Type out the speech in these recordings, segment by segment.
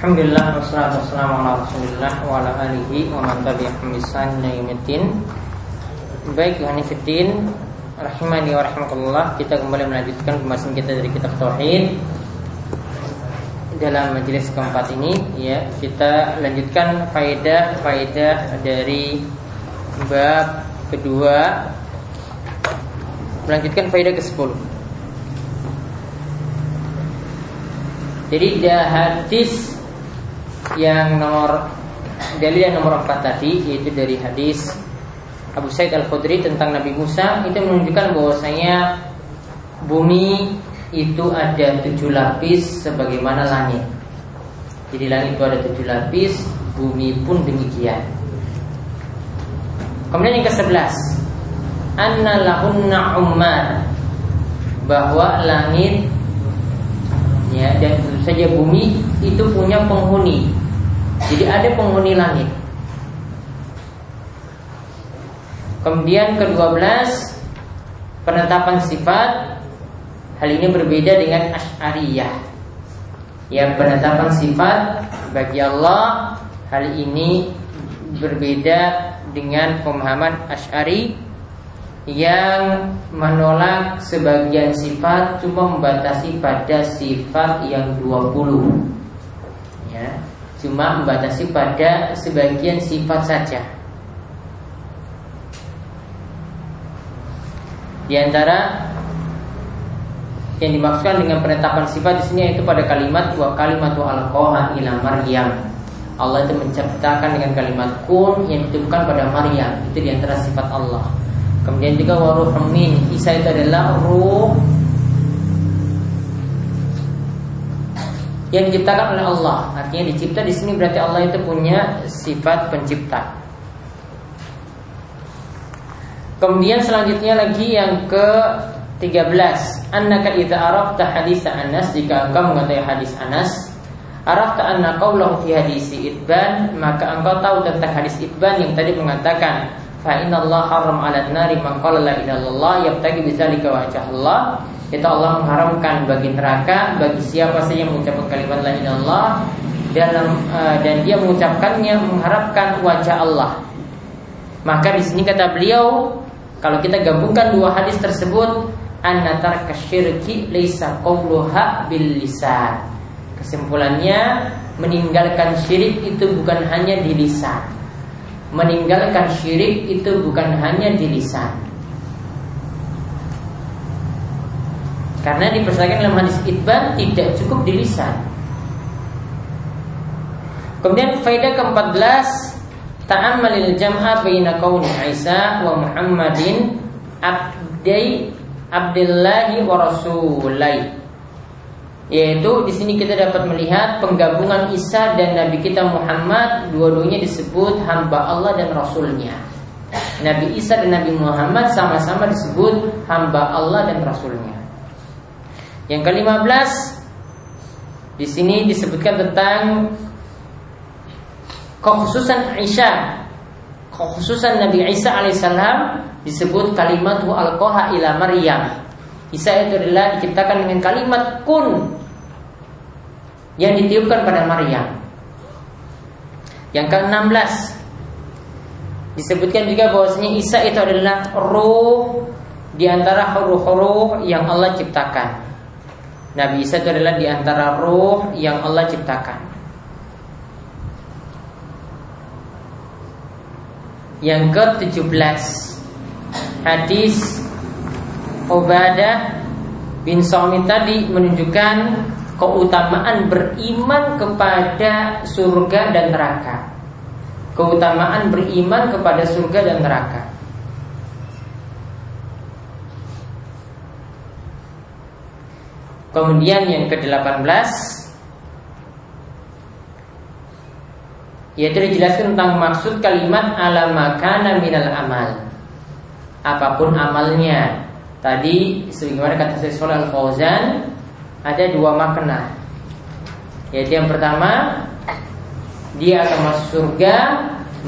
Alhamdulillah wassalatu wassalamu ala Rasulillah wa ala alihi wa man tabi'ahum Baik, rahimani wa kita kembali melanjutkan pembahasan kita dari kitab tauhid. Dalam majelis keempat ini ya, kita lanjutkan faedah-faedah dari bab kedua melanjutkan faedah ke-10. Jadi ada hadis yang nomor dalil yang nomor empat tadi yaitu dari hadis Abu Said Al Khudri tentang Nabi Musa itu menunjukkan bahwasanya bumi itu ada tujuh lapis sebagaimana langit. Jadi langit itu ada tujuh lapis, bumi pun demikian. Kemudian yang ke sebelas, anna lahunna ummar bahwa langit ya dan tentu saja bumi itu punya penghuni jadi ada penghuni langit. Kemudian ke-12 penetapan sifat hal ini berbeda dengan Asy'ariyah. Ya, penetapan sifat bagi Allah hal ini berbeda dengan pemahaman Asy'ari yang menolak sebagian sifat cuma membatasi pada sifat yang 20. Ya cuma membatasi pada sebagian sifat saja. Di antara yang dimaksudkan dengan penetapan sifat di sini yaitu pada kalimat wa kalimatu alqaha ila Maryam. Allah itu menciptakan dengan kalimat kun yang ditujukan pada Maryam. Itu di antara sifat Allah. Kemudian juga waruh min. Isa itu adalah ruh yang diciptakan oleh Allah. Artinya dicipta di sini berarti Allah itu punya sifat pencipta. Kemudian selanjutnya lagi yang ke 13 Annaka idza arafta hadis Anas jika engkau mengetahui hadis Anas arafta anna qaulahu fi hadisi Itban maka engkau tahu tentang hadis Itban yang tadi mengatakan fa inna Allah haram 'ala nari man qala la ilaha illallah yabtagi bidzalika wajh Allah itu Allah mengharamkan bagi neraka bagi siapa saja yang mengucapkan kalimat la ilaha dalam uh, dan dia mengucapkannya mengharapkan wajah Allah. Maka di sini kata beliau kalau kita gabungkan dua hadis tersebut annatar kasyirki laisa qawluha bil lisan. Kesimpulannya meninggalkan syirik itu bukan hanya di lisan. Meninggalkan syirik itu bukan hanya di lisan Karena dipersaksikan dalam hadis itban tidak cukup di lisan. Kemudian faedah ke-14 Ta'ammalil jam'a baina kauni Isa wa Muhammadin abdai Abdillahi wa Rasulai yaitu di sini kita dapat melihat penggabungan Isa dan Nabi kita Muhammad dua-duanya disebut hamba Allah dan Rasulnya. Nabi Isa dan Nabi Muhammad sama-sama disebut hamba Allah dan Rasulnya. Yang ke-15 di sini disebutkan tentang kekhususan Aisyah. Kekhususan Nabi Isa alaihissalam disebut kalimat alqaha ila Maryam. Isa itu adalah diciptakan dengan kalimat kun yang ditiupkan pada Maryam. Yang ke-16 disebutkan juga bahwasanya Isa itu adalah ruh di antara huruf-huruf yang Allah ciptakan. Nabi Isa itu adalah di antara ruh yang Allah ciptakan. Yang ke-17 Hadis Ubadah bin Somit tadi menunjukkan keutamaan beriman kepada surga dan neraka. Keutamaan beriman kepada surga dan neraka. Kemudian yang ke-18 Yaitu dijelaskan tentang maksud kalimat ala makana minal amal. Apa pun amalnya. Tadi sebagaimana kata Syekh Al-Fauzan Ada dua makna. Yaitu yang pertama Dia akan masuk surga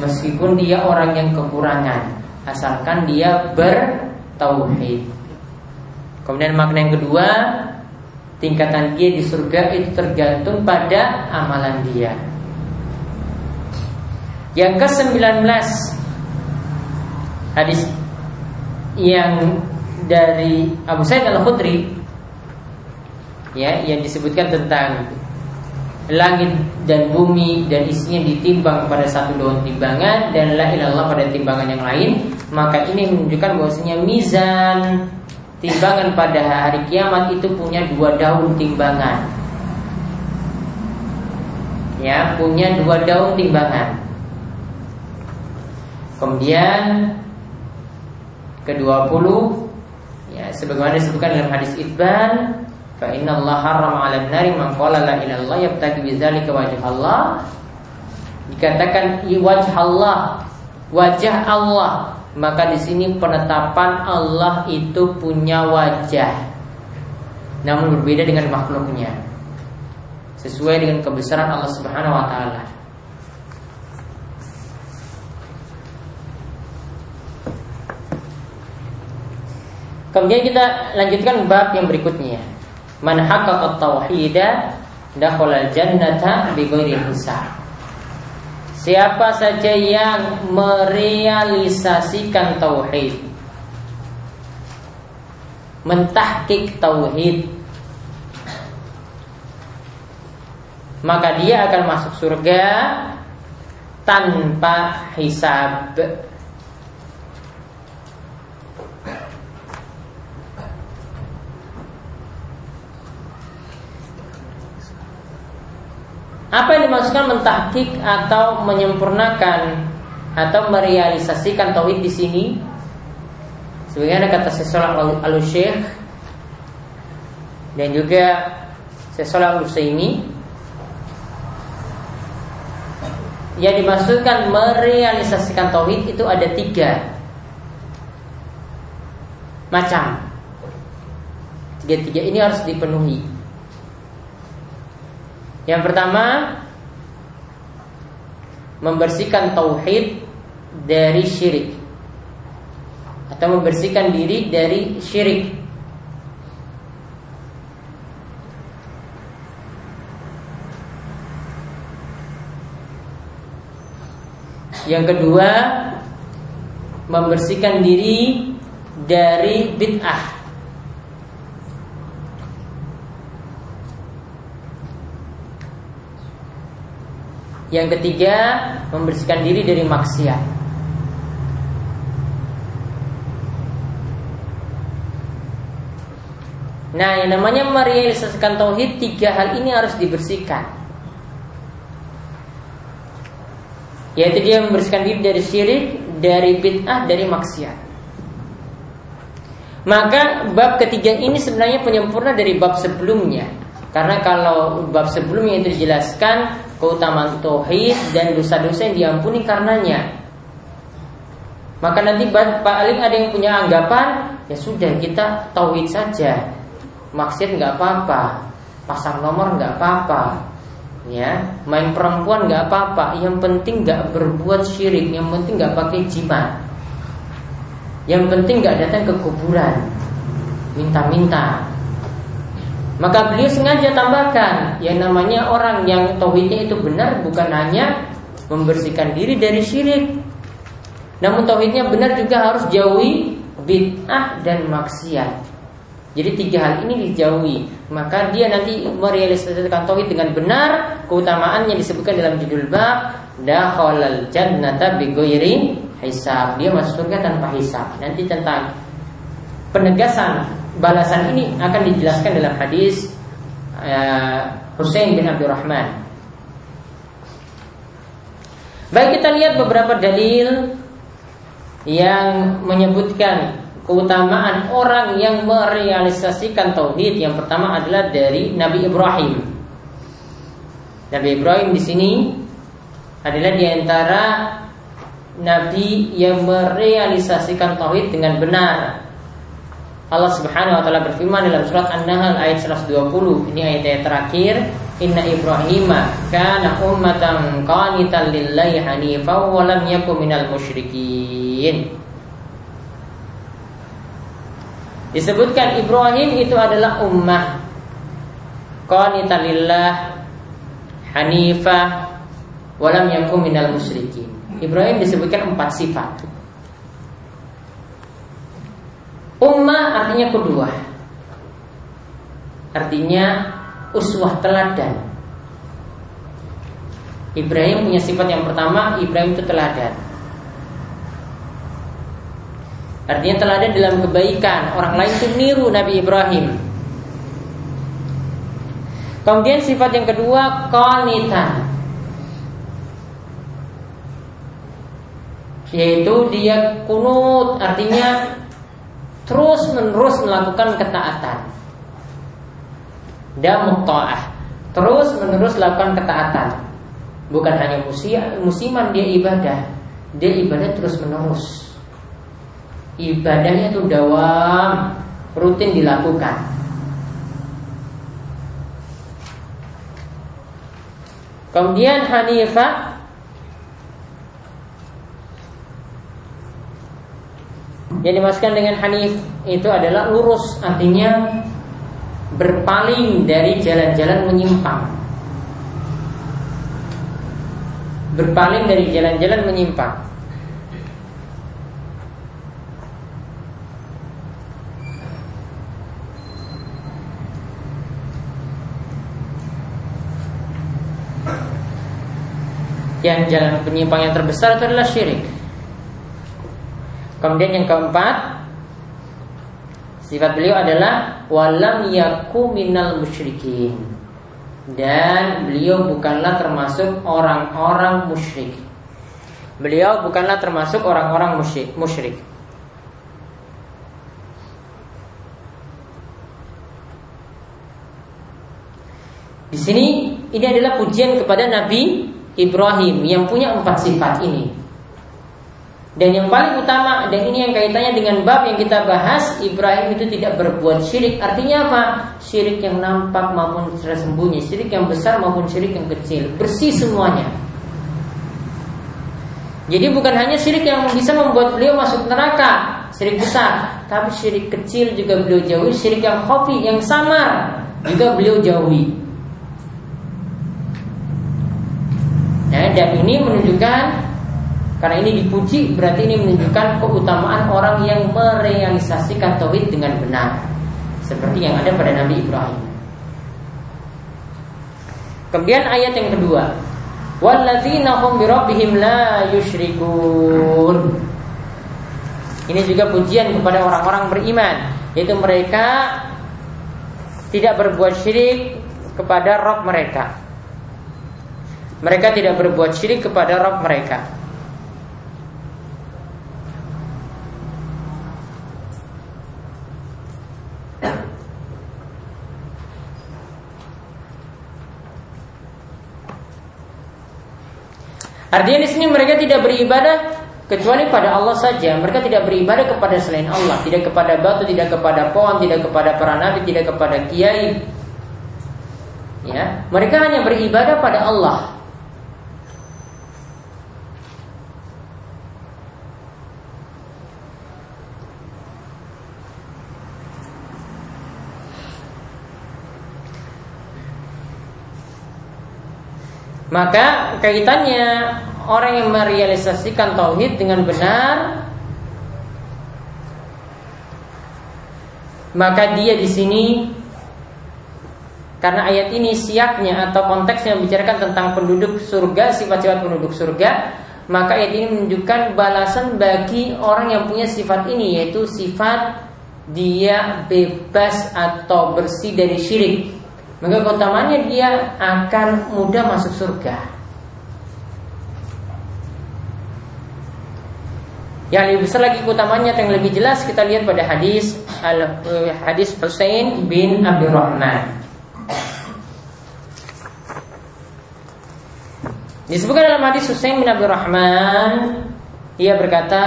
Meskipun dia orang yang kekurangan Asalkan dia bertauhid. Kemudian makna yang kedua tingkatan dia di surga itu tergantung pada amalan dia. Yang ke-19 hadis yang dari Abu Sa'id Al-Khudri ya yang disebutkan tentang langit dan bumi dan isinya ditimbang pada satu daun timbangan dan la ilallah pada timbangan yang lain maka ini menunjukkan bahwasanya mizan timbangan pada hari kiamat itu punya dua daun timbangan. Ya punya dua daun timbangan. Kemudian ke-20 ya sebagaimana disebutkan dalam hadis Ibn fa inna Allah harrama 'ala nari man qala la ilaha illallah yabtaghi bidzalika wajh Allah. Dikatakan wajh Allah wajah Allah maka di sini penetapan Allah itu punya wajah namun berbeda dengan makhluknya sesuai dengan kebesaran Allah Subhanahu wa taala Kemudian kita lanjutkan bab yang berikutnya. Man haqqaqa tauhida dakhala jannata bighairi hisab. Siapa saja yang merealisasikan tauhid mentahkik tauhid maka dia akan masuk surga tanpa hisab. Apa yang dimaksudkan mentahkik atau menyempurnakan atau merealisasikan tauhid di sini? Sebagaimana kata Syaikhul al syekh dan juga Syaikhul al ini yang dimaksudkan merealisasikan tauhid itu ada tiga macam. Tiga-tiga ini harus dipenuhi. Yang pertama membersihkan tauhid dari syirik atau membersihkan diri dari syirik. Yang kedua membersihkan diri dari bid'ah Yang ketiga, membersihkan diri dari maksiat. Nah, yang namanya merealisasikan tauhid tiga hal ini harus dibersihkan. Yaitu dia membersihkan diri dari syirik, dari bid'ah, dari maksiat. Maka bab ketiga ini sebenarnya penyempurna dari bab sebelumnya. Karena kalau bab sebelumnya itu dijelaskan keutamaan tauhid dan dosa-dosa yang diampuni karenanya. Maka nanti paling ada yang punya anggapan ya sudah kita tauhid saja, maksud nggak apa-apa, pasang nomor nggak apa-apa, ya. Main perempuan nggak apa-apa, yang penting nggak berbuat syirik, yang penting nggak pakai jimat, yang penting nggak datang ke kuburan, minta-minta, maka beliau sengaja tambahkan yang namanya orang yang tauhidnya itu benar bukan hanya membersihkan diri dari syirik. Namun tauhidnya benar juga harus jauhi bid'ah dan maksiat. Jadi tiga hal ini dijauhi, maka dia nanti merealisasikan tauhid dengan benar, keutamaannya disebutkan dalam judul bab dakhalal jannata bighairi hisab. Dia masuk surga tanpa hisab. Nanti tentang penegasan balasan ini akan dijelaskan dalam hadis uh, Hussein bin Abdurrahman. Baik kita lihat beberapa dalil yang menyebutkan keutamaan orang yang merealisasikan tauhid. Yang pertama adalah dari Nabi Ibrahim. Nabi Ibrahim di sini adalah di antara nabi yang merealisasikan tauhid dengan benar Allah Subhanahu wa taala berfirman dalam surat An-Nahl ayat 120. Ini ayat yang terakhir. Inna Ibrahim kana ummatan qanitan lillahi hanifan wa lam yakun minal musyrikin. Disebutkan Ibrahim itu adalah ummah qanitan lillah hanifah walam yakum minal musyrikin. Ibrahim disebutkan empat sifat. Ummah artinya kedua. Artinya uswah teladan. Ibrahim punya sifat yang pertama, Ibrahim itu teladan. Artinya teladan dalam kebaikan Orang lain itu niru Nabi Ibrahim Kemudian sifat yang kedua Qanitan Yaitu dia kunut Artinya Terus menerus melakukan ketaatan. Dan mutta'ah Terus menerus melakukan ketaatan. Bukan hanya musiman dia ibadah. Dia ibadah terus menerus ibadahnya itu dawam. Rutin dilakukan. Kemudian Hanifah yang dimasukkan dengan Hanif itu adalah lurus artinya berpaling dari jalan-jalan menyimpang. Berpaling dari jalan-jalan menyimpang. Yang jalan penyimpang yang terbesar itu adalah syirik. Kemudian yang keempat, sifat beliau adalah walam yaku minal musyrikin. Dan beliau bukanlah termasuk orang-orang musyrik. Beliau bukanlah termasuk orang-orang musyrik. musyrik. Di sini ini adalah pujian kepada Nabi Ibrahim yang punya empat sifat ini. Dan yang paling utama dan ini yang kaitannya dengan bab yang kita bahas Ibrahim itu tidak berbuat syirik. Artinya apa? Syirik yang nampak maupun tersembunyi. Syirik yang besar maupun syirik yang kecil. Bersih semuanya. Jadi bukan hanya syirik yang bisa membuat beliau masuk neraka Syirik besar Tapi syirik kecil juga beliau jauhi Syirik yang kopi, yang samar Juga beliau jauhi. Ya, dan ini menunjukkan karena ini dipuji berarti ini menunjukkan keutamaan orang yang merealisasikan tauhid dengan benar seperti yang ada pada Nabi Ibrahim. Kemudian ayat yang kedua, walladzina hum birabbihim la yusyrikun. Ini juga pujian kepada orang-orang beriman, yaitu mereka tidak berbuat syirik kepada Rob mereka. Mereka tidak berbuat syirik kepada Rob mereka Artinya di sini mereka tidak beribadah kecuali pada Allah saja. Mereka tidak beribadah kepada selain Allah, tidak kepada batu, tidak kepada pohon, tidak kepada para nabi, tidak kepada kiai. Ya, mereka hanya beribadah pada Allah. Maka kaitannya orang yang merealisasikan tauhid dengan benar maka dia di sini karena ayat ini siaknya atau konteksnya membicarakan tentang penduduk surga, sifat-sifat penduduk surga, maka ayat ini menunjukkan balasan bagi orang yang punya sifat ini yaitu sifat dia bebas atau bersih dari syirik maka keutamaannya dia akan mudah masuk surga. Yang lebih besar lagi keutamaannya yang lebih jelas kita lihat pada hadis al eh, hadis Husain bin Abdurrahman. Disebutkan dalam hadis Husain bin Abdurrahman ia berkata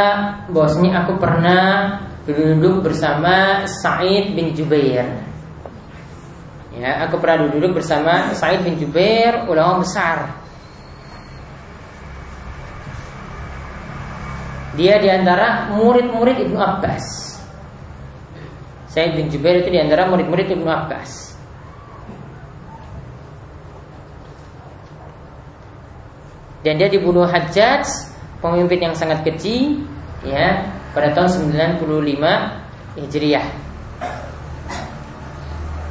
bahwasanya aku pernah duduk bersama Sa'id bin Jubair Ya, aku pernah duduk bersama Said bin Jubair, ulama besar. Dia di antara murid-murid Ibnu Abbas. Said bin Jubair itu di antara murid-murid Ibnu Abbas. dan dia dibunuh Hajjaj pemimpin yang sangat kecil, ya pada tahun 95 Hijriah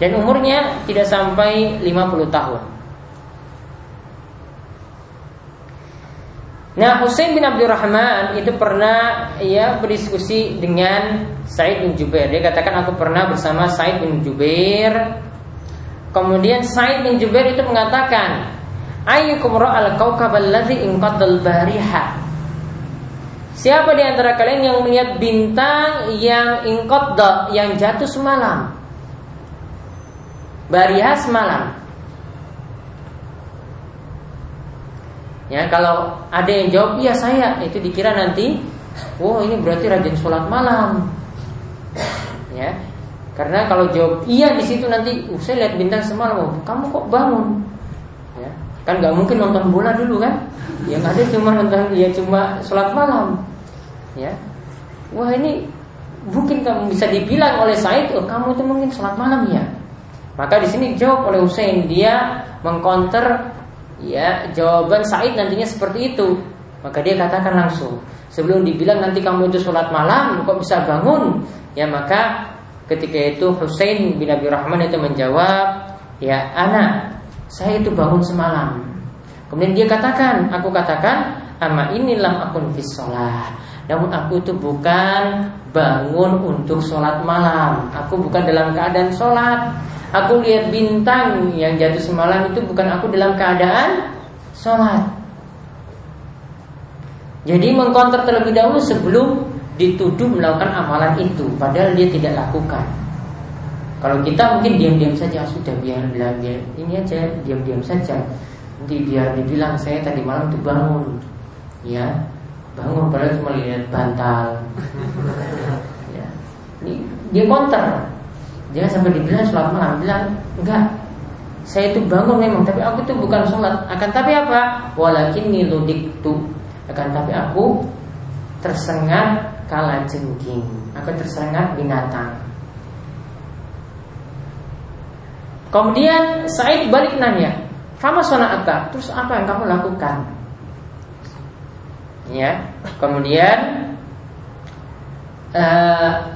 dan umurnya tidak sampai 50 tahun Nah Husain bin Abdurrahman itu pernah ya berdiskusi dengan Said bin Jubair. Dia katakan aku pernah bersama Said bin Jubair. Kemudian Said bin Jubair itu mengatakan, Ayyukum ra'al kawkab alladhi inqadal bariha. Siapa di antara kalian yang melihat bintang yang inqadda yang jatuh semalam? Bariha semalam. Ya, kalau ada yang jawab iya saya, itu dikira nanti, oh ini berarti rajin sholat malam. Ya, karena kalau jawab iya di situ nanti, uh, saya lihat bintang semalam, oh, kamu kok bangun? Ya, kan nggak mungkin nonton bola dulu kan? Yang ada cuma nonton, ya cuma sholat malam. Ya, wah ini mungkin kamu bisa dibilang oleh Said, oh kamu itu mungkin sholat malam ya. Maka di sini jawab oleh Hussein dia mengkonter ya jawaban Said nantinya seperti itu. Maka dia katakan langsung sebelum dibilang nanti kamu itu sholat malam kok bisa bangun? Ya maka ketika itu Husain bin Abi Rahman itu menjawab ya anak saya itu bangun semalam. Kemudian dia katakan aku katakan ama inilah akun fis sholat. Namun aku itu bukan bangun untuk sholat malam. Aku bukan dalam keadaan sholat Aku lihat bintang yang jatuh semalam itu bukan aku dalam keadaan sholat. Jadi mengkonter terlebih dahulu sebelum dituduh melakukan amalan itu, padahal dia tidak lakukan. Kalau kita mungkin diam-diam saja sudah biar biar, ini aja diam-diam saja. Nanti biar dibilang saya tadi malam tuh bangun, ya bangun padahal cuma lihat bantal. ya. Ini dia konter Jangan sampai dibilang sholat malam Bilang enggak Saya itu bangun memang Tapi aku itu bukan sholat Akan tapi apa? Walakin niludik tu Akan tapi aku Tersengat kala jengking Aku tersengat binatang Kemudian Said balik nanya Fama apa? Terus apa yang kamu lakukan? Ya Kemudian uh,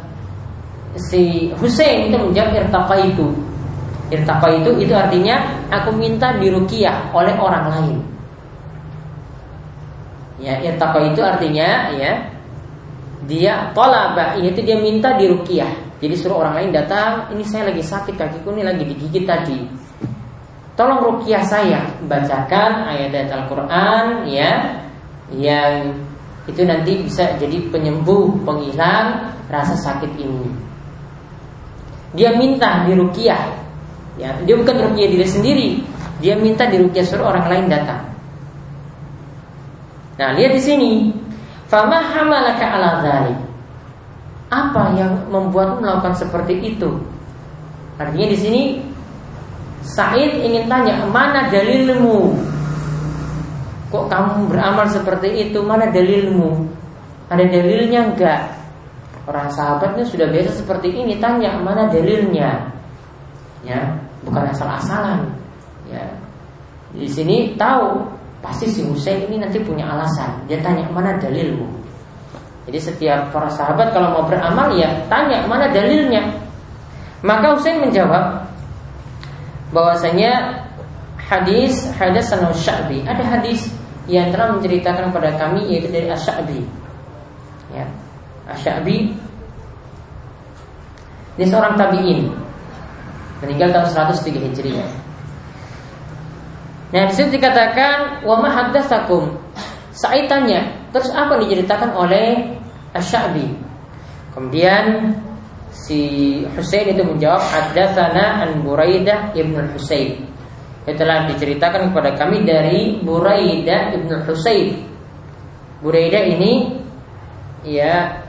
si Hussein itu menjawab irtaqa itu. Irtaqa itu itu artinya aku minta diruqyah oleh orang lain. Ya, irtaqa itu artinya ya dia tolaba yaitu dia minta diruqyah. Jadi suruh orang lain datang, ini saya lagi sakit kakiku ini lagi digigit tadi. Tolong ruqyah saya, bacakan ayat-ayat Al-Qur'an ya yang itu nanti bisa jadi penyembuh, penghilang rasa sakit ini. Dia minta dirukiah. Ya, dia bukan rukiah diri sendiri. Dia minta dirukiah suruh orang lain datang. Nah, lihat di sini. Fama hamalaka ala dhalik. Apa yang membuatmu melakukan seperti itu? Artinya di sini Said ingin tanya, mana dalilmu? Kok kamu beramal seperti itu? Mana dalilmu? Ada dalilnya enggak? Orang sahabatnya sudah biasa seperti ini tanya mana dalilnya, ya bukan asal-asalan, ya di sini tahu pasti si Husain ini nanti punya alasan. Dia tanya mana dalilmu. Jadi setiap para sahabat kalau mau beramal ya tanya mana dalilnya. Maka Husain menjawab bahwasanya hadis hadis Sya'bi ada hadis yang telah menceritakan kepada kami yaitu dari Asy-Sya'bi. Ya. Asyabi Ini seorang tabi'in. Meninggal tahun 103 Hijriah. Nah di situ dikatakan Wa mahaddatsakum Sa'id tanya Terus apa yang diceritakan oleh Asyabi Kemudian Si Husain itu menjawab Haddatsana an Buraidah ibn Husain Itu telah diceritakan kepada kami dari Buraidah ibn Husain Buraidah ini Ya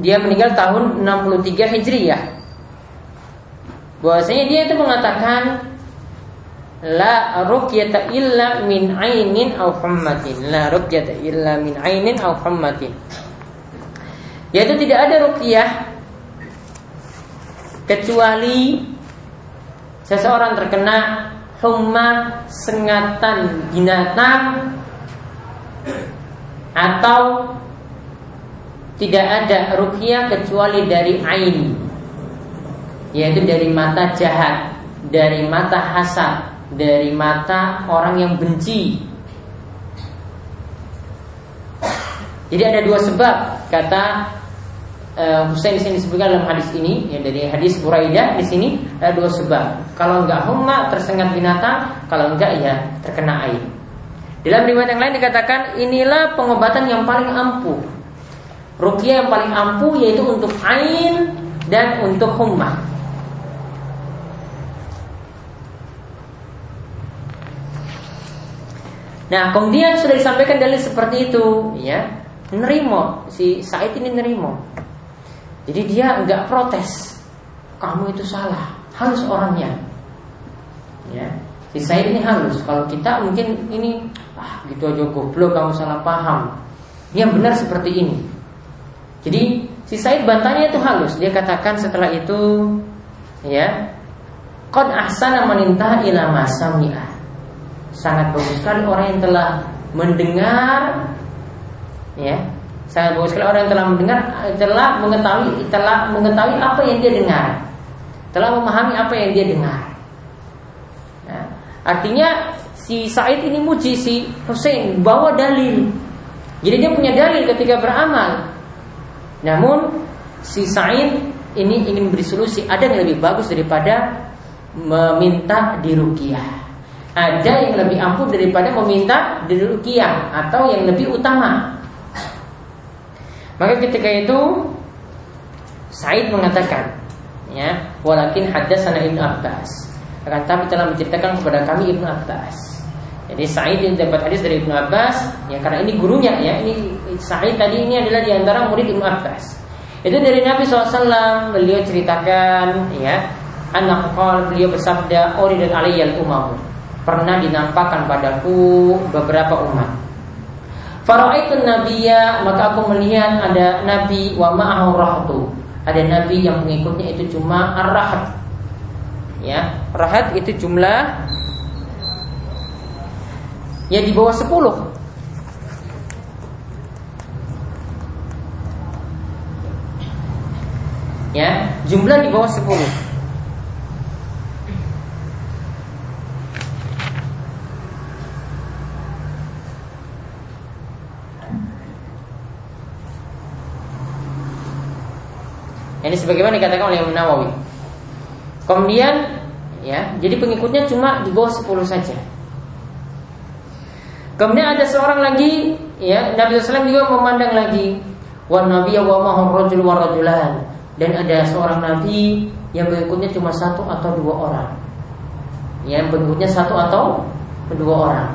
dia meninggal tahun 63 Hijriyah. Bahwasanya dia itu mengatakan la ruqyata illa min ainin aw hummatin. La ruqyata illa min ainin aw hummatin. Yaitu tidak ada ruqyah kecuali seseorang terkena humma sengatan binatang atau tidak ada rukyah kecuali dari ain yaitu dari mata jahat dari mata hasad dari mata orang yang benci. Jadi ada dua sebab kata uh, di sini disebutkan dalam hadis ini ya dari hadis Buraidah di sini ada dua sebab. Kalau enggak humma tersengat binatang kalau enggak ya terkena air dalam riwayat yang lain dikatakan inilah pengobatan yang paling ampuh Rukyah yang paling ampuh yaitu untuk ain dan untuk hummah. Nah, kemudian sudah disampaikan dalil seperti itu, ya. Nerimo, si Said ini nerimo. Jadi dia enggak protes. Kamu itu salah, halus orangnya. Ya. Si Said ini halus. Kalau kita mungkin ini ah gitu aja goblok kamu salah paham. Yang benar seperti ini. Jadi si Said bantahnya itu halus. Dia katakan setelah itu ya Qad ahsana manintah ila masami'ah Sangat bagus sekali orang yang telah mendengar ya. Sangat bagus sekali orang yang telah mendengar telah mengetahui telah mengetahui apa yang dia dengar. Telah memahami apa yang dia dengar. Nah, artinya si Said ini muji si Hussein bawa dalil. Jadi dia punya dalil ketika beramal namun si Sa'id ini ingin beri solusi ada yang lebih bagus daripada meminta dirukiah. Ada yang lebih ampuh daripada meminta dirukiah atau yang lebih utama. Maka ketika itu Said mengatakan, ya, walakin hadatsana Ibnu Abbas. Akan tapi telah menceritakan kepada kami Ibnu Abbas. Jadi Sa'id yang dapat hadis dari Ibnu Abbas, ya karena ini gurunya ya, ini Sa'id tadi ini adalah di antara murid Ibnu Abbas. Itu dari Nabi SAW beliau ceritakan ya, anak kal beliau bersabda, Ori dan aliyal umam pernah dinampakkan padaku beberapa umat. Faraitu Nabiya maka aku melihat ada nabi wa ma'ahu rahtu. Ada nabi yang mengikutnya itu cuma ar-rahat. Ya, rahat itu jumlah Ya di bawah 10 Ya, jumlah di bawah 10 Ini sebagaimana dikatakan oleh Imam Nawawi. Kemudian ya, jadi pengikutnya cuma di bawah 10 saja. Kemudian ada seorang lagi, ya Nabi SAW juga memandang lagi, wa Nabi wa mahum rajul wa. Dan ada seorang Nabi yang pengikutnya cuma satu atau dua orang. Yang pengikutnya satu atau dua orang.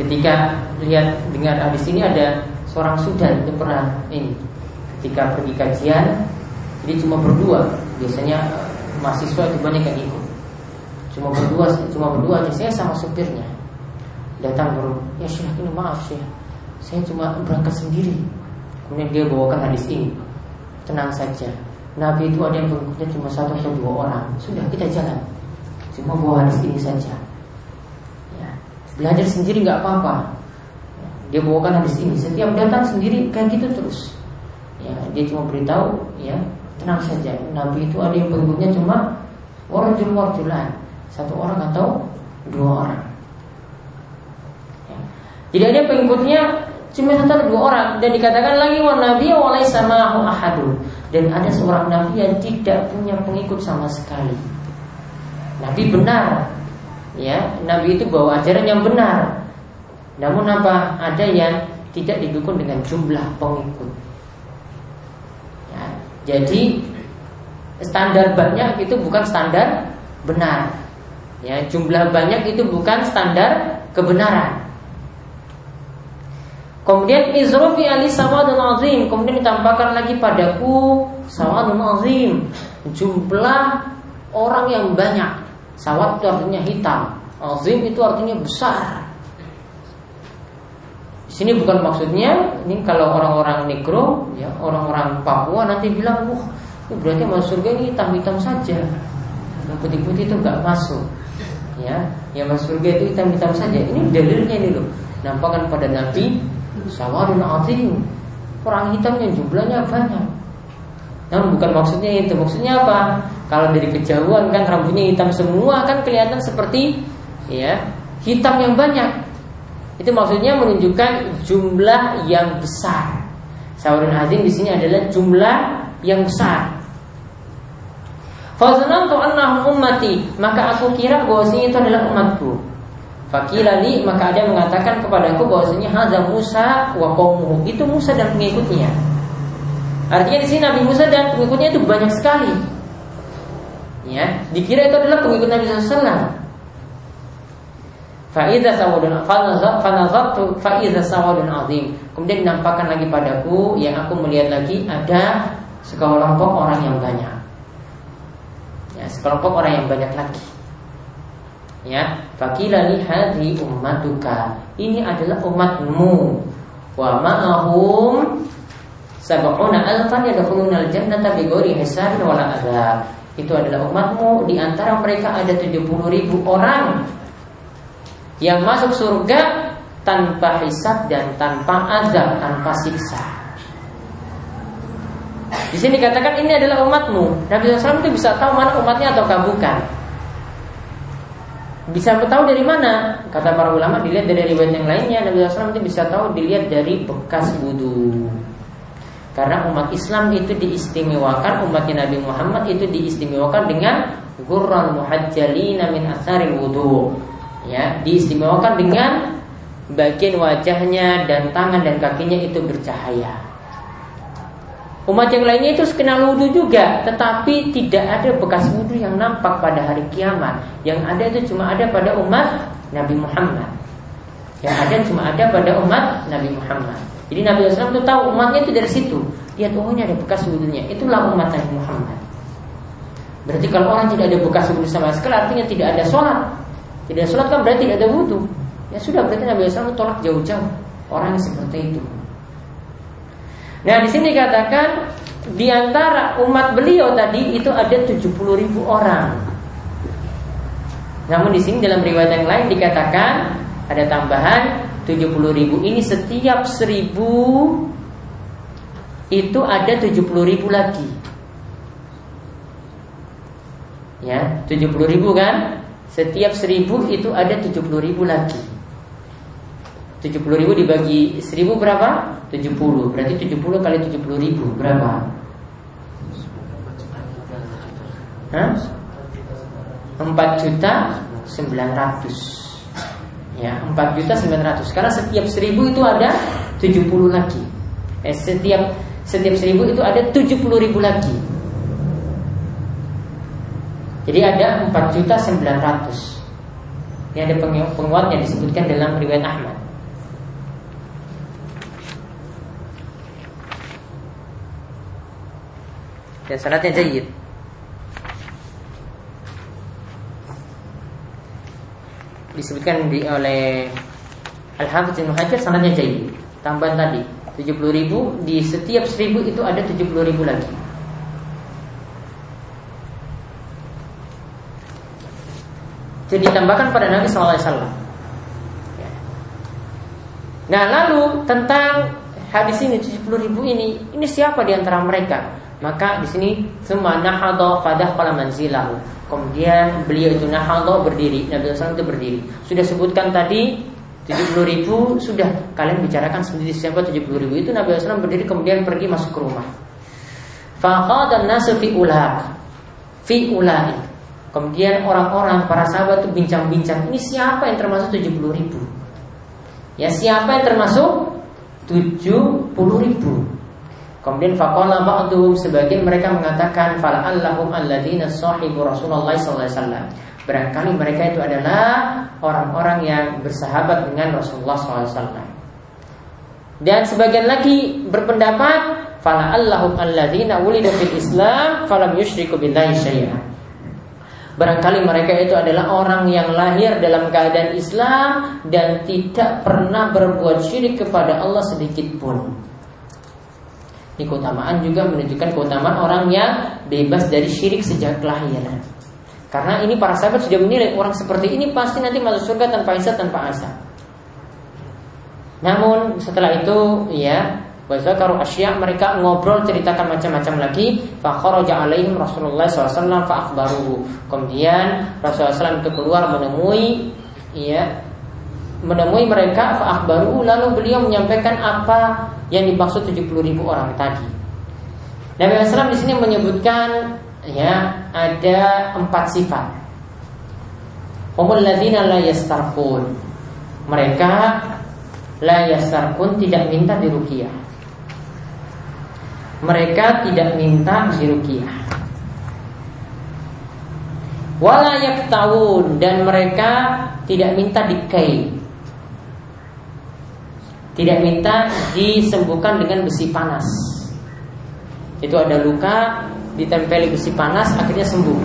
Ketika lihat dengar hadis ini ada seorang sudan itu pernah ini. Ketika pergi kajian jadi cuma berdua. Biasanya mahasiswa itu banyak yang ikut. Cuma berdua cuma berdua aja. Saya sama supirnya. Datang baru ya syekh ini maaf syekh. Saya cuma berangkat sendiri kemudian dia bawakan hadis ini. Tenang saja. Nabi itu ada yang pengikutnya cuma satu atau dua orang. Sudah kita jalan. Cuma bawa hadis ini saja. Ya, belajar sendiri nggak apa-apa. Ya, dia bawakan hadis ini. Setiap datang sendiri kayak gitu terus. Ya dia cuma beritahu ya tenang saja. Nabi itu ada yang pengikutnya cuma warjul warjulan. Satu orang atau dua orang. Ya. Jadi ada pengikutnya cuma satu dua orang dan dikatakan lagi wa nabi wa sama ahadun dan ada seorang nabi yang tidak punya pengikut sama sekali. Nabi benar, ya nabi itu bawa ajaran yang benar. Namun apa? Ada yang tidak didukung dengan jumlah pengikut. Ya, jadi standar banyak itu bukan standar benar. Ya, jumlah banyak itu bukan standar kebenaran. Kemudian izrofi ali sawadun azim Kemudian ditampakkan lagi padaku Sawadun azim Jumlah orang yang banyak Sawad itu artinya hitam Azim itu artinya besar Di sini bukan maksudnya Ini kalau orang-orang negro ya Orang-orang Papua nanti bilang Wah berarti masuk surga ini hitam-hitam saja Yang putih-putih itu nggak masuk. Ya, yang masuk surga itu hitam-hitam saja. Ini dalilnya ini loh. Nampakkan pada Nabi sawarun azim. Orang hitam yang jumlahnya banyak. Namun bukan maksudnya itu. Maksudnya apa? Kalau dari kejauhan kan rambutnya hitam semua kan kelihatan seperti ya hitam yang banyak. Itu maksudnya menunjukkan jumlah yang besar. Sawarun azim di sini adalah jumlah yang besar. Fazanantu annahum ummati, maka aku kira bahwasanya itu adalah umatku. Fakilali maka ada mengatakan kepadaku bahwasanya hadza Musa wa qaumuhu. Itu Musa dan pengikutnya. Artinya di sini Nabi Musa dan pengikutnya itu banyak sekali. Ya, dikira itu adalah pengikut Nabi SAW. Faiza sawadun fanazartu faiza sawadun azim. Kemudian dinampakkan lagi padaku yang aku melihat lagi ada sekelompok orang yang banyak ya, sekelompok orang yang banyak lagi. Ya, fakila hadhi ummatuka. Ini adalah umatmu. Wa ma'ahum sab'una alfan yadkhuluna al-jannata bighairi hisabin wala adzab. Itu adalah umatmu di antara mereka ada 70 ribu orang yang masuk surga tanpa hisab dan tanpa azab, tanpa siksa. Di sini katakan ini adalah umatmu. Nabi SAW itu bisa tahu mana umatnya atau bukan. Bisa tahu dari mana? Kata para ulama dilihat dari riwayat yang lainnya. Nabi SAW itu bisa tahu dilihat dari bekas wudhu. Karena umat Islam itu diistimewakan Umatnya Nabi Muhammad itu diistimewakan dengan Gurran muhajjalina min asari wudhu Ya, diistimewakan dengan Bagian wajahnya dan tangan dan kakinya itu bercahaya Umat yang lainnya itu kenal wudhu juga Tetapi tidak ada bekas wudhu yang nampak pada hari kiamat. Yang ada itu cuma ada pada umat Nabi Muhammad. Yang ada cuma ada pada umat Nabi Muhammad. Jadi Nabi SAW itu tahu umatnya itu dari situ. Lihat oh ini ada bekas wudhunya. Itulah umat Nabi Muhammad. Berarti kalau orang tidak ada bekas wudhu sama sekali Artinya tidak ada sholat. Tidak ada sholat kan berarti tidak ada wudhu. Ya sudah berarti Nabi SAW tolak jauh-jauh. Orang seperti itu Nah di sini katakan di antara umat beliau tadi itu ada 70 ribu orang. Namun di sini dalam riwayat yang lain dikatakan ada tambahan 70 ribu ini setiap seribu itu ada 70 ribu lagi. Ya, 70 ribu kan? Setiap seribu itu ada 70 ribu lagi. 70 ribu dibagi 1000 berapa? 70 Berarti 70 kali 70 ribu. Berapa? Hah? 4 juta 900 Ya 4 juta 900 Karena setiap 1000 itu ada 70 lagi. Eh, Setiap setiap 1000 itu ada 70 ribu lagi. Jadi ada 4 juta 900 Ini ada penguatnya disebutkan dalam riwayat Ahmad dan sanatnya jayid. Disebutkan di, oleh Al-Hafidz Ibnu Hajar sanatnya jayid. Tambahan tadi 70 ribu di setiap seribu itu ada 70 ribu lagi. Jadi ditambahkan pada Nabi SAW. Ya. Nah lalu tentang hadis ini 70 ribu ini, ini siapa di antara mereka? Maka di sini fadah pada manzilahu. Kemudian beliau itu nahadha berdiri, Nabi SAW itu berdiri. Sudah sebutkan tadi 70 ribu sudah kalian bicarakan sendiri siapa 70 ribu itu Nabi SAW berdiri kemudian pergi masuk ke rumah. dan nasu fi ulak fi ulai. Kemudian orang-orang para sahabat itu bincang-bincang ini siapa yang termasuk 70 ribu? Ya siapa yang termasuk 70 ribu? Kemudian faqala ba'duhum sebagian mereka mengatakan fala allahum alladzina sahibu Rasulullah sallallahu alaihi wasallam. Barangkali mereka itu adalah orang-orang yang bersahabat dengan Rasulullah SAW. Dan sebagian lagi berpendapat fala allahum alladzina wulidu fil Islam falam yusyriku billahi syai'an. Barangkali mereka itu adalah orang yang lahir dalam keadaan Islam dan tidak pernah berbuat syirik kepada Allah sedikit pun. Ini keutamaan juga menunjukkan keutamaan orang yang bebas dari syirik sejak kelahiran. Karena ini para sahabat sudah menilai orang seperti ini pasti nanti masuk surga tanpa hisab tanpa azab. Namun setelah itu ya Wazakaru asya mereka ngobrol ceritakan macam-macam lagi. Fakharaja alaihim Rasulullah SAW fa'akhbaruhu. Kemudian Rasulullah SAW itu keluar menemui ya menemui mereka fa'akhbaruhu lalu beliau menyampaikan apa yang dimaksud 70 ribu orang tadi. Nabi SAW di sini menyebutkan ya ada empat sifat. Humul ladzina la. Mereka la yastarqun tidak minta diruqyah mereka tidak minta dirukiah. Wala tahun dan mereka tidak minta dikai. Tidak minta disembuhkan dengan besi panas. Itu ada luka ditempeli besi panas akhirnya sembuh.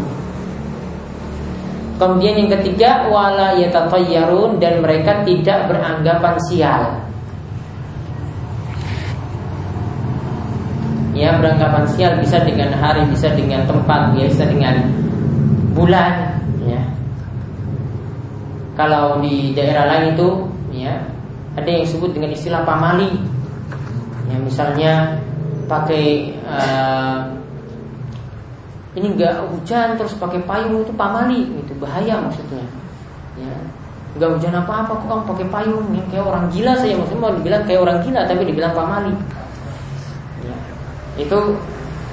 Kemudian yang ketiga wala yatatayyarun dan mereka tidak beranggapan sial. ya beranggapan sial bisa dengan hari bisa dengan tempat ya, bisa dengan bulan ya kalau di daerah lain itu ya ada yang disebut dengan istilah pamali ya misalnya pakai uh, ini enggak hujan terus pakai payung itu pamali itu bahaya maksudnya ya enggak hujan apa-apa kok kamu pakai payung ya, kayak orang gila saya maksudnya mau dibilang kayak orang gila tapi dibilang pamali itu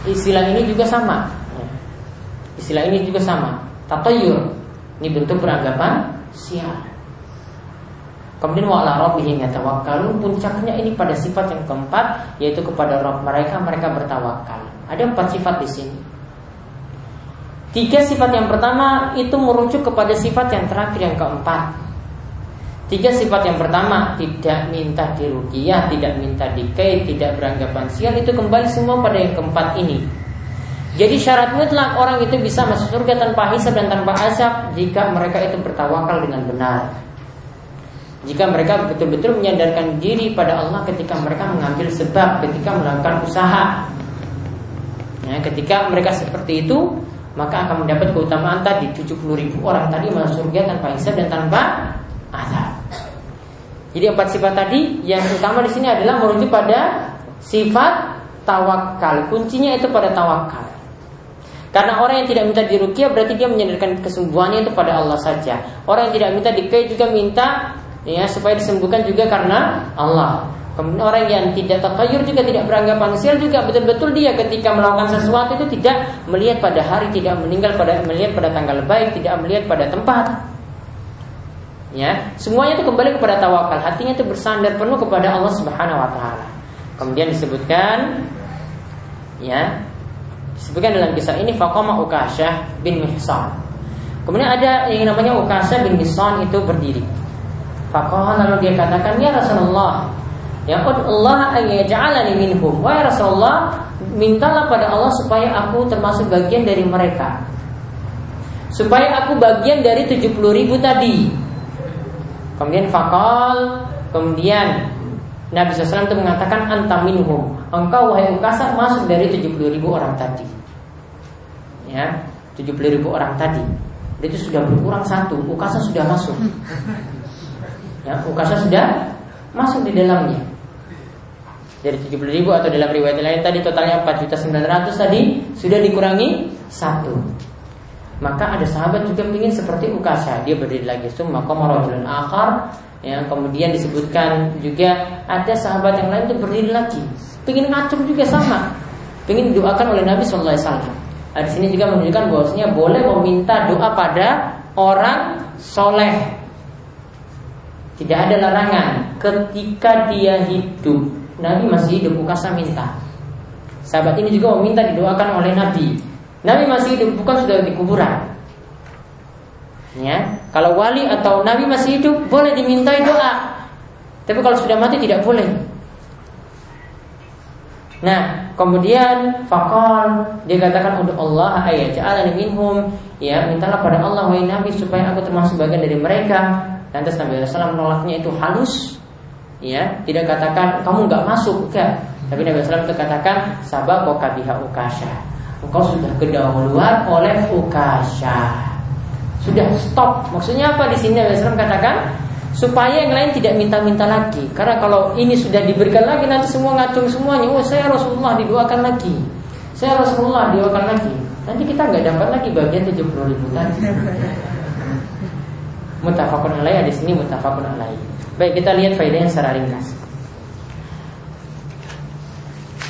istilah ini juga sama. Istilah ini juga sama. Tatayur ini bentuk beranggapan sial. Kemudian wa'ala rabbihim yatawakkalun Puncaknya ini pada sifat yang keempat Yaitu kepada Rabb mereka Mereka bertawakal. Ada empat sifat di sini. Tiga sifat yang pertama Itu merujuk kepada sifat yang terakhir yang keempat. Tiga sifat yang pertama Tidak minta dirugiah Tidak minta dikait Tidak beranggapan sial Itu kembali semua pada yang keempat ini. Jadi syarat mutlak orang itu bisa masuk surga tanpa hisab dan tanpa azab Jika mereka itu bertawakal dengan benar jika mereka betul-betul menyadarkan diri pada Allah ketika mereka mengambil sebab, ketika melakukan usaha, ya, ketika mereka seperti itu, maka akan mendapat keutamaan tadi 70 ribu orang tadi masuk surga tanpa hisab dan tanpa azab. Jadi empat sifat tadi yang utama di sini adalah merujuk pada sifat tawakal. Kuncinya itu pada tawakal. Karena orang yang tidak minta dirukia berarti dia menyandarkan kesembuhannya itu pada Allah saja. Orang yang tidak minta dikai juga minta ya supaya disembuhkan juga karena Allah. Kemudian orang yang tidak takayur juga tidak beranggapan sial juga betul-betul dia ketika melakukan sesuatu itu tidak melihat pada hari, tidak meninggal pada melihat pada tanggal baik, tidak melihat pada tempat. Ya semuanya itu kembali kepada tawakal. Hatinya itu bersandar penuh kepada Allah Subhanahu Wa Taala. Kemudian disebutkan ya disebutkan dalam kisah ini Fakoma Ukasyah bin Mihsan. Kemudian ada yang namanya Ukasyah bin Mihsan itu berdiri Fakoh lalu dia katakan ya Rasulullah Ya Allah ayyaj'alani minhum Wahai Rasulullah Mintalah pada Allah supaya aku termasuk bagian dari mereka Supaya aku bagian dari 70 ribu tadi Kemudian fakal, kemudian Nabi SAW itu mengatakan antaminhum. Engkau wahai ukasa masuk dari 70 ribu orang tadi. Ya, 70 ribu orang tadi. Itu sudah berkurang satu. Ukasa sudah masuk. Ya, ukasa sudah masuk di dalamnya. Dari 70 ribu atau dalam riwayat lain tadi totalnya 4 juta 900 tadi sudah dikurangi satu. Maka ada sahabat juga ingin seperti Ukasha Dia berdiri lagi Summa qamarajulun akhar. Yang kemudian disebutkan juga ada sahabat yang lain itu berdiri lagi. Pengen ngacung juga sama. Pengen doakan oleh Nabi SAW nah, Di sini juga menunjukkan bahwasanya boleh meminta doa pada orang soleh Tidak ada larangan Ketika dia hidup Nabi masih hidup Ukasa minta Sahabat ini juga meminta didoakan oleh Nabi Nabi masih hidup bukan sudah di kuburan. Ya, kalau wali atau nabi masih hidup boleh dimintai doa. Tapi kalau sudah mati tidak boleh. Nah, kemudian fakal dia katakan untuk Allah ayat ja'alani minhum ya mintalah pada Allah wahai Nabi supaya aku termasuk bagian dari mereka. Lantas Nabi SAW menolaknya itu halus, ya tidak katakan kamu nggak masuk, enggak. Tapi Nabi SAW itu katakan sabab biha ukasha engkau sudah kedahuluan oleh Ukasha. Sudah stop. Maksudnya apa di sini Nabi SAW katakan supaya yang lain tidak minta-minta lagi. Karena kalau ini sudah diberikan lagi nanti semua ngacung semuanya. Oh saya Rasulullah didoakan lagi. Saya Rasulullah didoakan lagi. Nanti kita nggak dapat lagi bagian 70 ribu tadi. Mutafakun alaih di sini mutafakun alaih. Baik kita lihat faedahnya secara ringkas.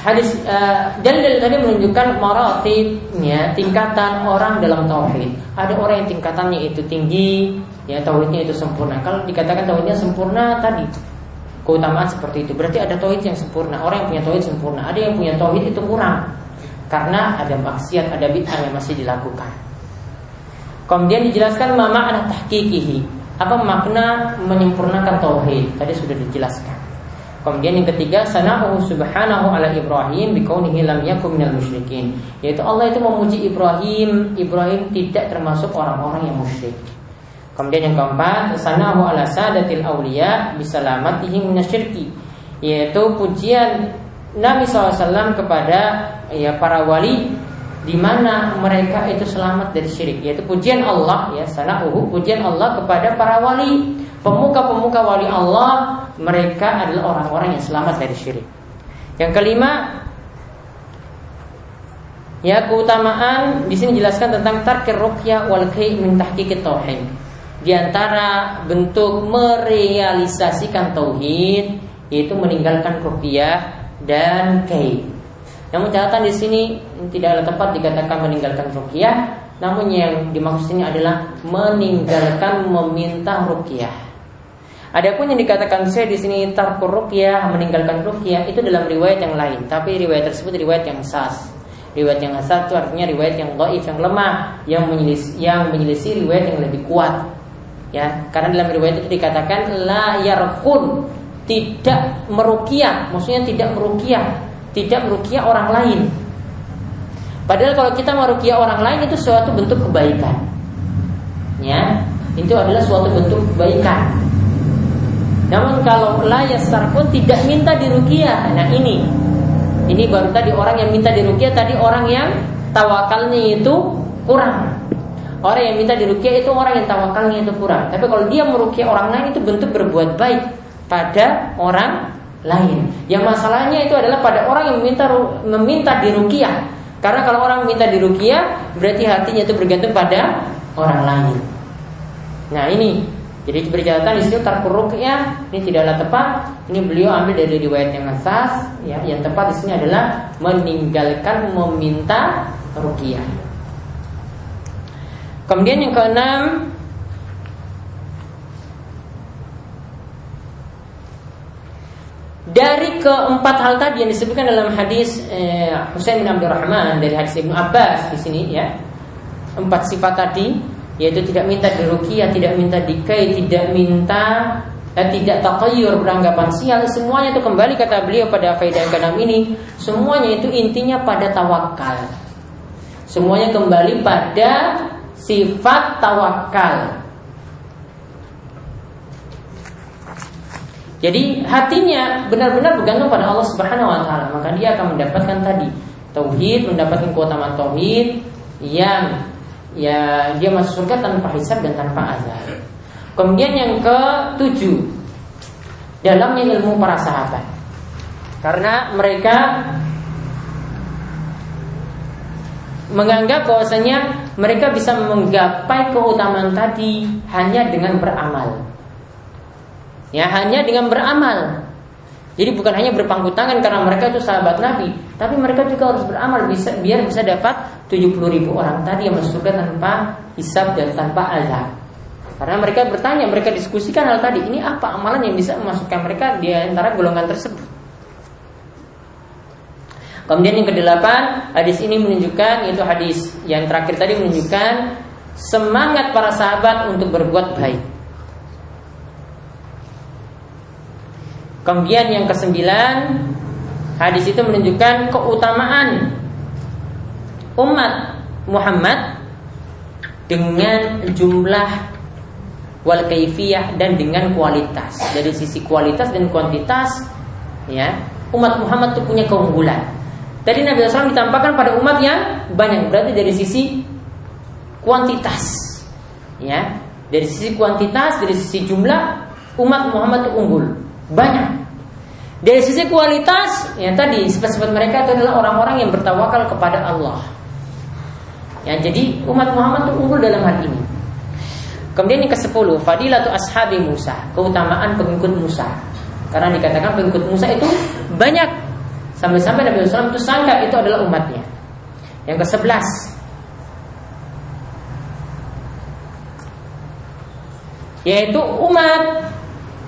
Hadis uh, dalil tadi menunjukkan maratibnya tingkatan orang dalam tauhid. Ada orang yang tingkatannya itu tinggi, ya tauhidnya itu sempurna. Kalau dikatakan tauhidnya sempurna tadi keutamaan seperti itu. Berarti ada tauhid yang sempurna. Orang yang punya tauhid sempurna. Ada yang punya tauhid itu kurang. Karena ada maksiat, ada bid'ah yang masih dilakukan. Kemudian dijelaskan mama ada tahqiqihi. Apa makna menyempurnakan tauhid? Tadi sudah dijelaskan. Kemudian yang ketiga sana'uhu subhanahu ala Ibrahim bikaunihi lam minal musyrikin. Yaitu Allah itu memuji Ibrahim, Ibrahim tidak termasuk orang-orang yang musyrik. Kemudian yang keempat, sana'uhu ala sadatil awliya bisalamatihim minasyirki. Yaitu pujian Nabi SAW kepada ya para wali di mana mereka itu selamat dari syirik yaitu pujian Allah ya sana'uhu pujian Allah kepada para wali pemuka-pemuka wali Allah mereka adalah orang-orang yang selamat dari syirik. Yang kelima, ya keutamaan di sini jelaskan tentang tarkir ruqyah wal kai min tahqiqit tauhid. Di antara bentuk merealisasikan tauhid yaitu meninggalkan ruqyah dan kai. Namun catatan di sini tidak ada tempat dikatakan meninggalkan ruqyah, namun yang dimaksud ini adalah meninggalkan meminta ruqyah. Adapun yang dikatakan saya di sini tarkur ruqyah meninggalkan ruqyah itu dalam riwayat yang lain, tapi riwayat tersebut riwayat yang sas. Riwayat yang sas itu artinya riwayat yang dhaif yang lemah, yang menyelis yang menyelisih riwayat yang lebih kuat. Ya, karena dalam riwayat itu dikatakan la yarqun, tidak meruqyah, maksudnya tidak meruqyah, tidak meruqyah orang lain. Padahal kalau kita meruqyah orang lain itu suatu bentuk kebaikan. Ya, itu adalah suatu bentuk kebaikan. Namun kalau layasar pun tidak minta dirukiah. Nah ini, ini baru tadi orang yang minta dirukiah tadi orang yang tawakalnya itu kurang. Orang yang minta dirukiah itu orang yang tawakalnya itu kurang. Tapi kalau dia merukiah orang lain itu bentuk berbuat baik pada orang lain. Yang masalahnya itu adalah pada orang yang meminta meminta dirukiah. Karena kalau orang meminta dirukiah berarti hatinya itu bergantung pada orang lain. Nah ini jadi berjalan di situ ya ini tidaklah tepat. Ini beliau ambil dari riwayat yang asas, ya. Yang tepat di sini adalah meninggalkan meminta rukyah. Kemudian yang keenam Dari keempat hal tadi yang disebutkan dalam hadis eh, Husain bin Abdurrahman dari hadis Ibnu Abbas di sini ya. Empat sifat tadi yaitu tidak minta dirukia, tidak minta dikai, tidak minta eh, tidak takayur beranggapan sial, semuanya itu kembali kata beliau pada faedah keenam ini, semuanya itu intinya pada tawakal. Semuanya kembali pada sifat tawakal. Jadi hatinya benar-benar bergantung pada Allah Subhanahu wa taala, maka dia akan mendapatkan tadi tauhid, mendapatkan keutamaan tauhid yang ya dia masuk surga tanpa hisab dan tanpa azab. Kemudian yang ketujuh dalamnya ilmu para sahabat. Karena mereka menganggap bahwasanya mereka bisa menggapai keutamaan tadi hanya dengan beramal. Ya, hanya dengan beramal. Jadi bukan hanya berpangku tangan karena mereka itu sahabat Nabi, tapi mereka juga harus beramal bisa biar bisa dapat 70 ribu orang tadi yang masuk surga tanpa hisab dan tanpa azab. Karena mereka bertanya, mereka diskusikan hal tadi, ini apa amalan yang bisa memasukkan mereka di antara golongan tersebut. Kemudian yang kedelapan, hadis ini menunjukkan yaitu hadis yang terakhir tadi menunjukkan semangat para sahabat untuk berbuat baik. Kemudian yang kesembilan Hadis itu menunjukkan keutamaan Umat Muhammad Dengan jumlah Wal kaifiyah dan dengan kualitas. Dari sisi kualitas dan kuantitas ya Umat Muhammad itu punya keunggulan. Tadi Nabi SAW ditampakkan pada umat yang banyak Berarti dari sisi kuantitas Ya, dari sisi kuantitas, dari sisi jumlah umat Muhammad itu unggul, banyak. Dari sisi kualitas, ya tadi sifat-sifat mereka itu adalah orang-orang yang bertawakal kepada Allah. Ya, jadi umat Muhammad itu unggul dalam hal ini. Kemudian yang ke-10, fadilatu ashabi Musa, keutamaan pengikut Musa. Karena dikatakan pengikut Musa itu banyak sampai-sampai Nabi Muhammad itu sangka itu adalah umatnya. Yang ke-11, yaitu umat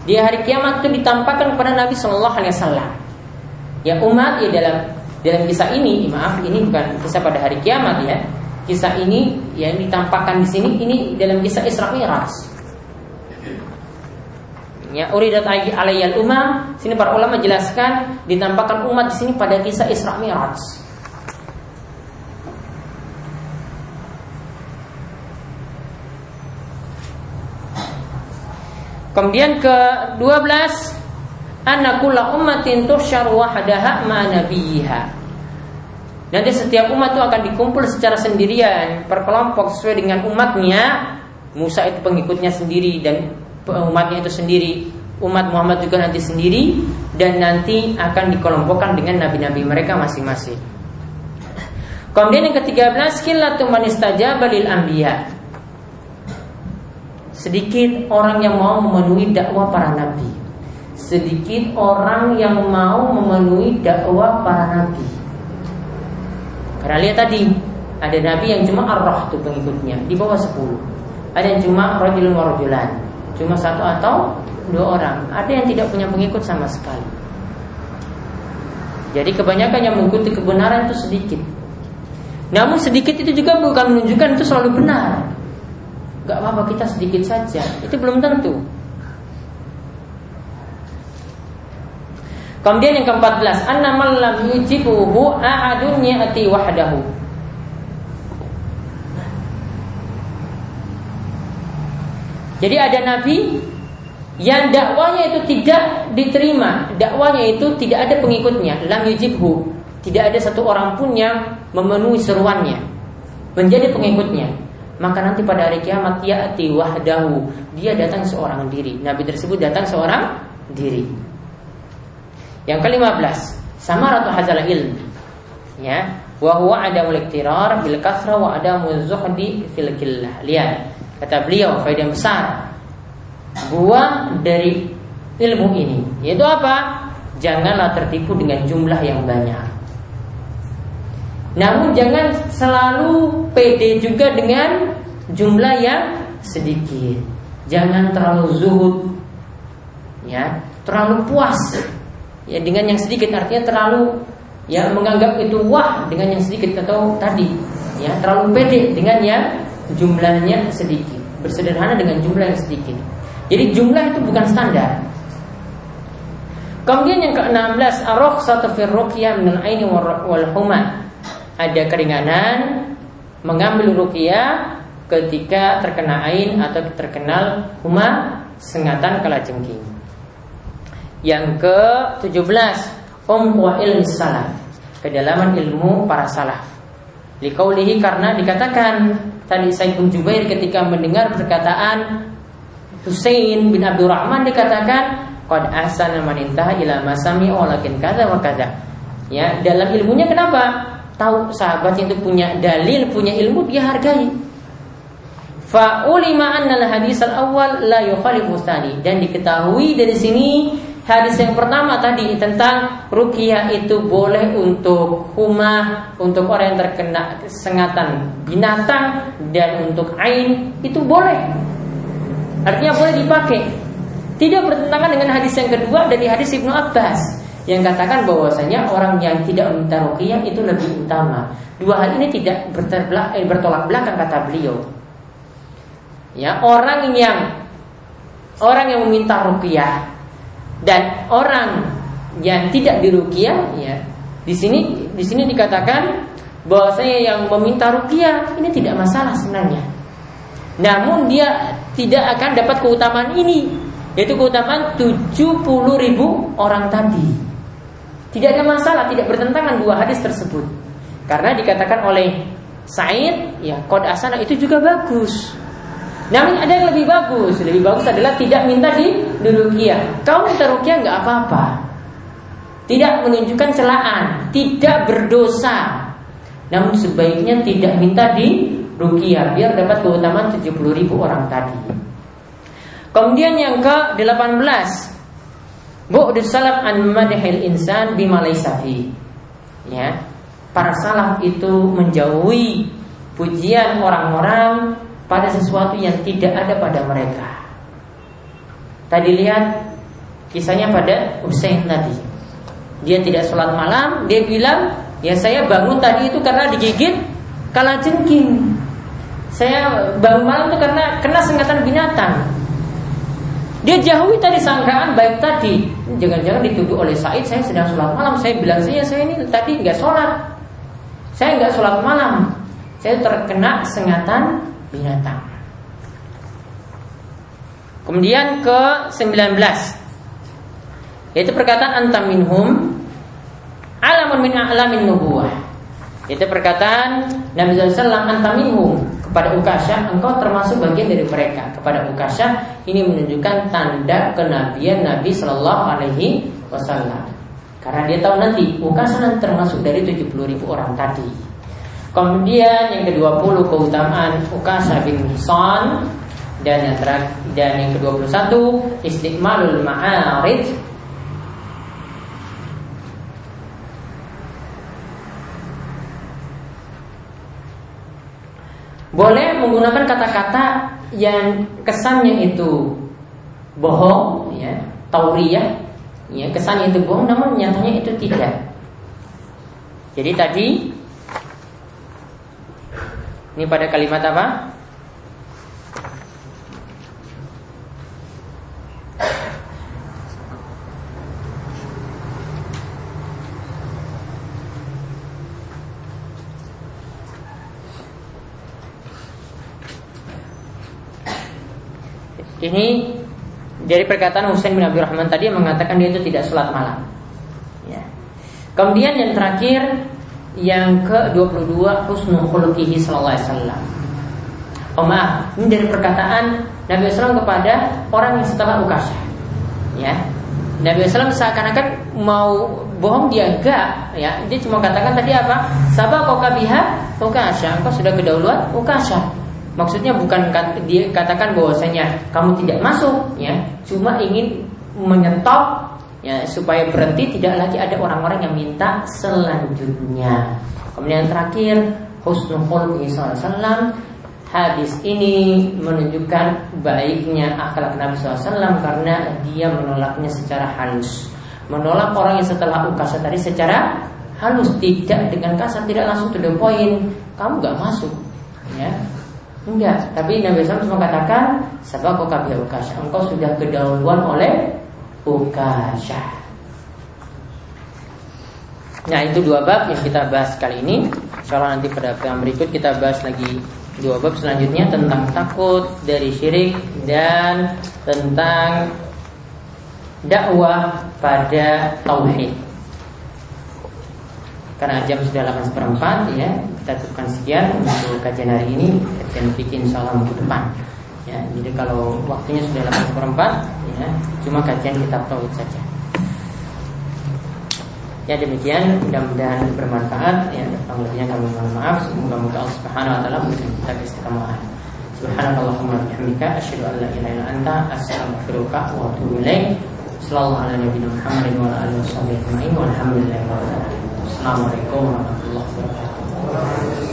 di hari kiamat itu ditampakkan kepada Nabi Shallallahu Alaihi Wasallam. Ya umat ya dalam dalam kisah ini, maaf ini bukan kisah pada hari kiamat ya. Kisah ini yang ditampakkan di sini ini dalam kisah Isra Mi'raj. Ya, uridat alayyal umam. Sini para ulama jelaskan ditampakkan umat di sini pada kisah Isra Mi'raj. Kemudian ke 12 Anna kulla ummatin tuhsyar wahdaha ma nabiyiha. Nanti setiap umat itu akan dikumpul secara sendirian per kelompok sesuai dengan umatnya. Musa itu pengikutnya sendiri dan umatnya itu sendiri. Umat Muhammad juga nanti sendiri dan nanti akan dikelompokkan dengan nabi-nabi mereka masing-masing. Kemudian yang ke-13 qillatu man istajaba sedikit orang yang mau memenuhi dakwah para nabi. Sedikit orang yang mau memenuhi dakwah para nabi. Karena lihat tadi ada nabi yang cuma arroh tuh pengikutnya di bawah 10 Ada yang cuma rojulun warojulan Cuma satu atau dua orang. Ada yang tidak punya pengikut sama sekali. Jadi kebanyakan yang mengikuti kebenaran itu sedikit. Namun sedikit itu juga bukan menunjukkan itu selalu benar. Gak apa-apa kita sedikit saja. Itu belum tentu. Kemudian yang ke-14 Annamal lam yujibuhu a'adun wahdahu. Jadi ada nabi yang dakwanya itu tidak diterima, dakwanya itu tidak ada pengikutnya, lam yujibhu. Tidak ada satu orang pun yang memenuhi seruannya, menjadi pengikutnya maka nanti pada hari kiamat ya'ti wahdahu. Dia datang seorang diri. Nabi tersebut datang seorang diri. Yang kelima belas. Sama ratu hazal ilm. Ya. Wa huwa adamul iktirar bil kasra wa adamul zuhdi fil killah. Lihat. Kata beliau faedah besar. Buah dari ilmu ini. Yaitu apa? Janganlah tertipu dengan jumlah yang banyak namun jangan selalu pede juga dengan jumlah yang sedikit. Jangan terlalu zuhud. Ya, terlalu puas. Ya, dengan yang sedikit artinya terlalu ya menganggap itu wah dengan yang sedikit atau tadi ya terlalu pede dengan yang jumlahnya sedikit. Bersederhana dengan jumlah yang sedikit. Jadi jumlah itu bukan standar. Kemudian yang ke-16 ar-rukhsatu fi ruqyah min al-aini wal ada keringanan mengambil ruqyah ketika terkena ain atau terkenal huma sengatan kalajengking. Yang ke-17 um wa ilmi salaf, kedalaman ilmu para salaf. Likaulihi karena dikatakan tadi Said bin Jubair ketika mendengar perkataan Husain bin Abdurrahman dikatakan qad ahsana man intaha ila masami walakin kada wa. Ya, dalam ilmunya kenapa? Tahu sahabat itu punya dalil, punya ilmu, dia hargai. Fa ulima anna hadis al awal la yukhalifu dan diketahui dari sini hadis yang pertama tadi tentang rukiah itu boleh untuk huma untuk orang yang terkena sengatan binatang dan untuk ain itu boleh. Artinya boleh dipakai. Tidak bertentangan dengan hadis yang kedua dari hadis Ibnu Abbas yang katakan bahwasanya orang yang tidak meminta ruqyah itu lebih utama. Dua hal ini tidak eh, bertolak belakang kata beliau. Ya, orang yang orang yang meminta ruqyah dan orang yang tidak diruqyah ya. Di sini di sini dikatakan bahwasanya yang meminta ruqyah ini tidak masalah sebenarnya. Namun dia tidak akan dapat keutamaan ini yaitu keutamaan 70 ribu orang tadi. Tidak ada masalah, tidak bertentangan dua hadis tersebut. Karena dikatakan oleh Said, ya kod asana itu juga bagus. Namun ada yang lebih bagus. Lebih bagus adalah tidak minta di rukia. Kau minta rukia nggak apa-apa. Tidak menunjukkan celaan, tidak berdosa. Namun sebaiknya tidak minta di rukia biar dapat keutamaan 70 ribu orang tadi. Kemudian yang ke-18 Bu'du salaf an madhil insan bima Ya. Para salaf itu menjauhi pujian orang-orang pada sesuatu yang tidak ada pada mereka. Tadi lihat kisahnya pada Hussein tadi. Dia tidak sholat malam, dia bilang, ya saya bangun tadi itu karena digigit kala jengking. Saya bangun malam itu karena kena sengatan binatang. Dia jauhi tadi sangkaan baik tadi. Jangan-jangan dituduh oleh Said saya sedang sholat malam. Saya bilang saya saya ini tadi nggak sholat. Saya nggak sholat malam. Saya terkena sengatan binatang. Kemudian ke 19 Yaitu perkataan antaminhum Alamun min a'lamin nubuah Yaitu perkataan Nabi SAW antaminhum kepada Ukasha engkau termasuk bagian dari mereka. Kepada Ukasha ini menunjukkan tanda kenabian Nabi Shallallahu Alaihi Wasallam. Karena dia tahu nanti Ukasha termasuk dari 70 ribu orang tadi. Kemudian yang ke-20 keutamaan Ukasha bin Son dan yang terakhir dan yang ke-21 istiqmalul ma'arid Boleh menggunakan kata-kata yang kesannya itu bohong, ya, tauriyah, ya, kesannya itu bohong, namun nyatanya itu tidak. Jadi tadi ini pada kalimat apa? Ini dari perkataan Husain bin Abdul Rahman tadi yang mengatakan dia itu tidak sholat malam. Ya. Kemudian yang terakhir yang ke-22 husnul khuluqihi sallallahu alaihi wasallam. Oh maaf, ini dari perkataan Nabi SAW kepada orang yang setelah Ukasha. Ya. Nabi SAW seakan-akan mau bohong dia enggak ya dia cuma katakan tadi apa sabah kau kabiha ukasha engkau sudah kedahuluan ukasha Maksudnya bukan dia katakan bahwasanya kamu tidak masuk ya, cuma ingin menyetop ya supaya berhenti tidak lagi ada orang-orang yang minta selanjutnya. Kemudian yang terakhir husnul khuluqi sallallahu Hadis ini menunjukkan baiknya akhlak Nabi SAW karena dia menolaknya secara halus. Menolak orang yang setelah ukasa tadi secara halus, tidak dengan kasar, tidak langsung to the point. Kamu gak masuk, ya Enggak, tapi Nabi SAW cuma katakan Sebab kau kabir ukasha. Engkau sudah kedahuluan oleh ukasha. Nah itu dua bab yang kita bahas kali ini. Insya nanti pada yang berikut kita bahas lagi Dua bab selanjutnya tentang takut dari syirik Dan tentang dakwah pada tauhid. Karena jam sudah 8 seperempat ya kita cukupkan sekian untuk kajian hari ini. Kajian bikin salam minggu depan. Ya jadi kalau waktunya sudah 8 per ya cuma kajian kitab tauhid saja. Ya demikian. Mudah-mudahan bermanfaat. Ya kurang lebihnya kami mohon maaf. Semoga-moga Allah Subhanahu wa taala memberikan kita keistikamaan Subhanallahumma wa bihamdika asyhadu an la ilaha illa anta astaghfiruka wa atubu ilaik. Sallallahu ala nabiyina Muhammadin wa ala alihi wasallam Assalamualaikum warahmatullahi wabarakatuh Amen.